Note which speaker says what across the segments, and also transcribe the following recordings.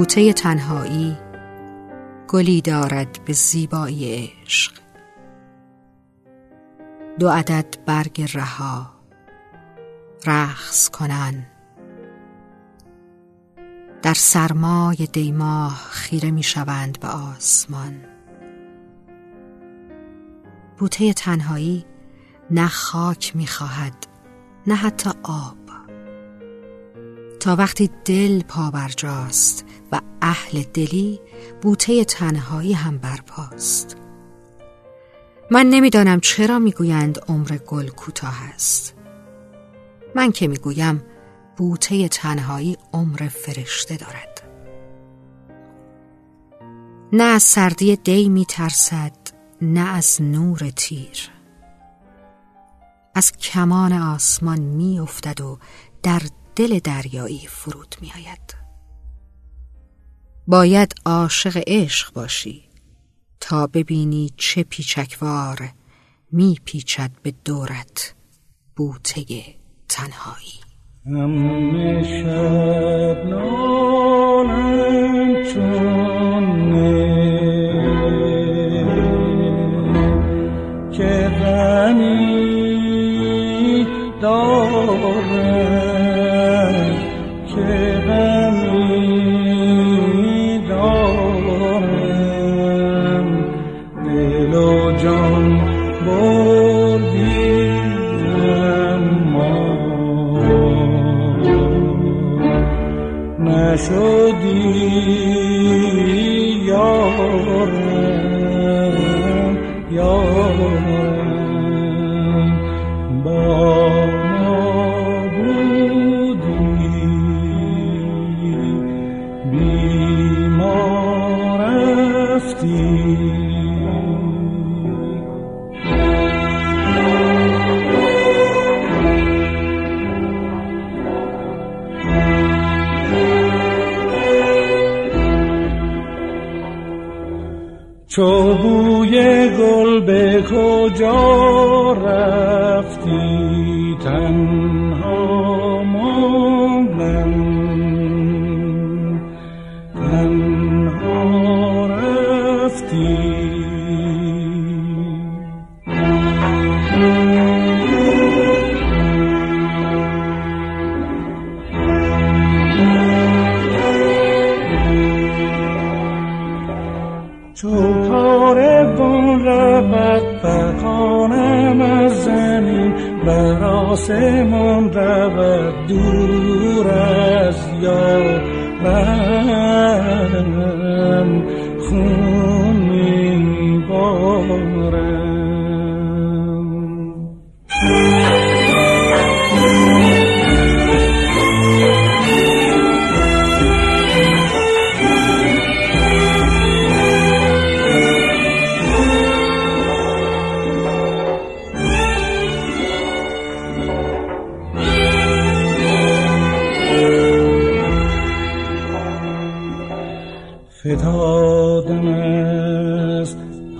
Speaker 1: بوته تنهایی گلی دارد به زیبایی عشق. دو عدد برگ رها رقص کنن. در سرمای دیماه خیره می شوند به آسمان. بوته تنهایی نه خاک می خواهد نه حتی آب. تا وقتی دل پا برجاست و اهل دلی بوته تنهایی هم برپاست. من نمی‌دانم چرا می‌گویند عمر گل کوتاه است. من که می‌گویم بوته تنهایی عمر فرشته دارد. نه از سردی دی میترسد نه از نور تیر. از کمان آسمان میافتد و در دل دریایی فرود میآید. باید عاشق عشق باشی تا ببینی چه پیچکوار میپیچد به دورت بوته تنهایی.
Speaker 2: همه شب نالم چون نشدی چو بوی گل به کجا رفتی؟ تنها ماندم آسمان رود دور از یارم خون میبارم فتادم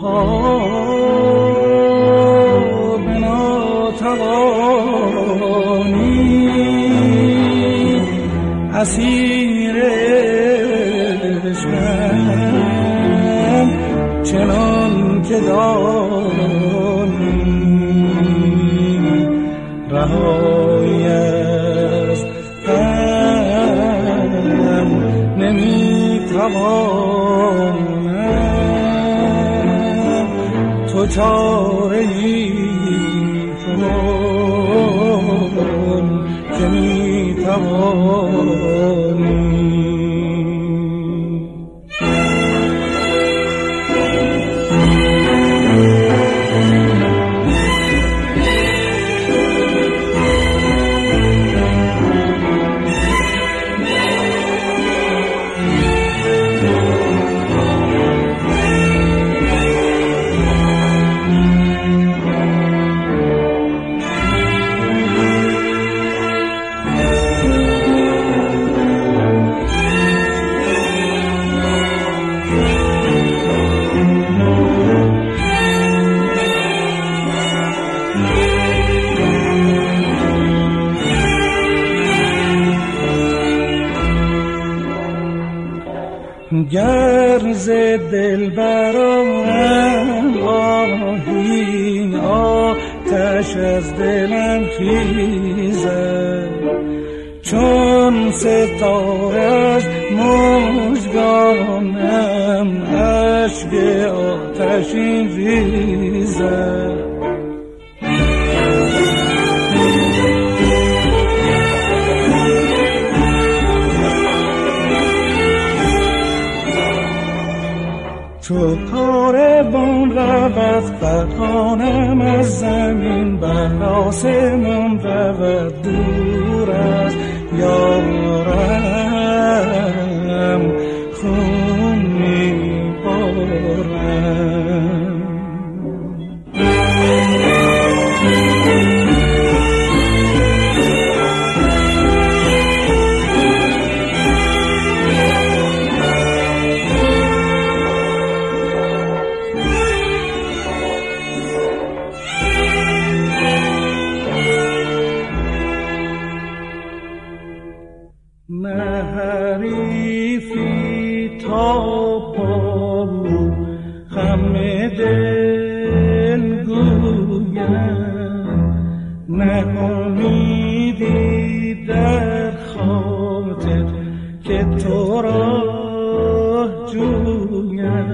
Speaker 2: پا به ناتوانی اسیر چاره ای کن که می‌توانی گر ز دل برام آهی آتش از دلم خیزد. چون ستاره از مژگانم عشق آتشین ریزد. چو کاروان رود فقانم از زمین بر آسمان رود. دور از یارم خون میبارم. تو را جویم.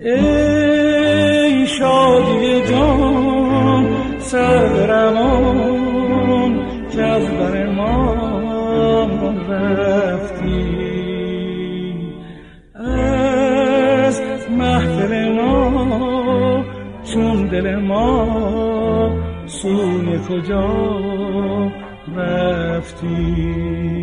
Speaker 2: ای شادی جان سرگرمان که از بر ما رفتی. از محفل ما چون دل ما سوی کجا رفتی؟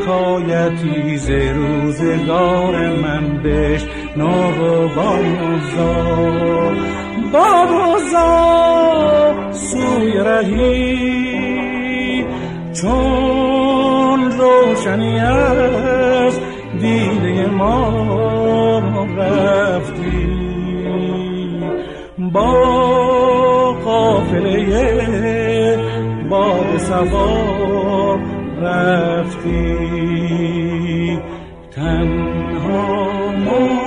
Speaker 2: حکایتی ز روزگار من بشنو و بازا بازا سوی رهی. چون روشنی از دیده ما رفتی. با قافله باد سوار رفتی. تنها ما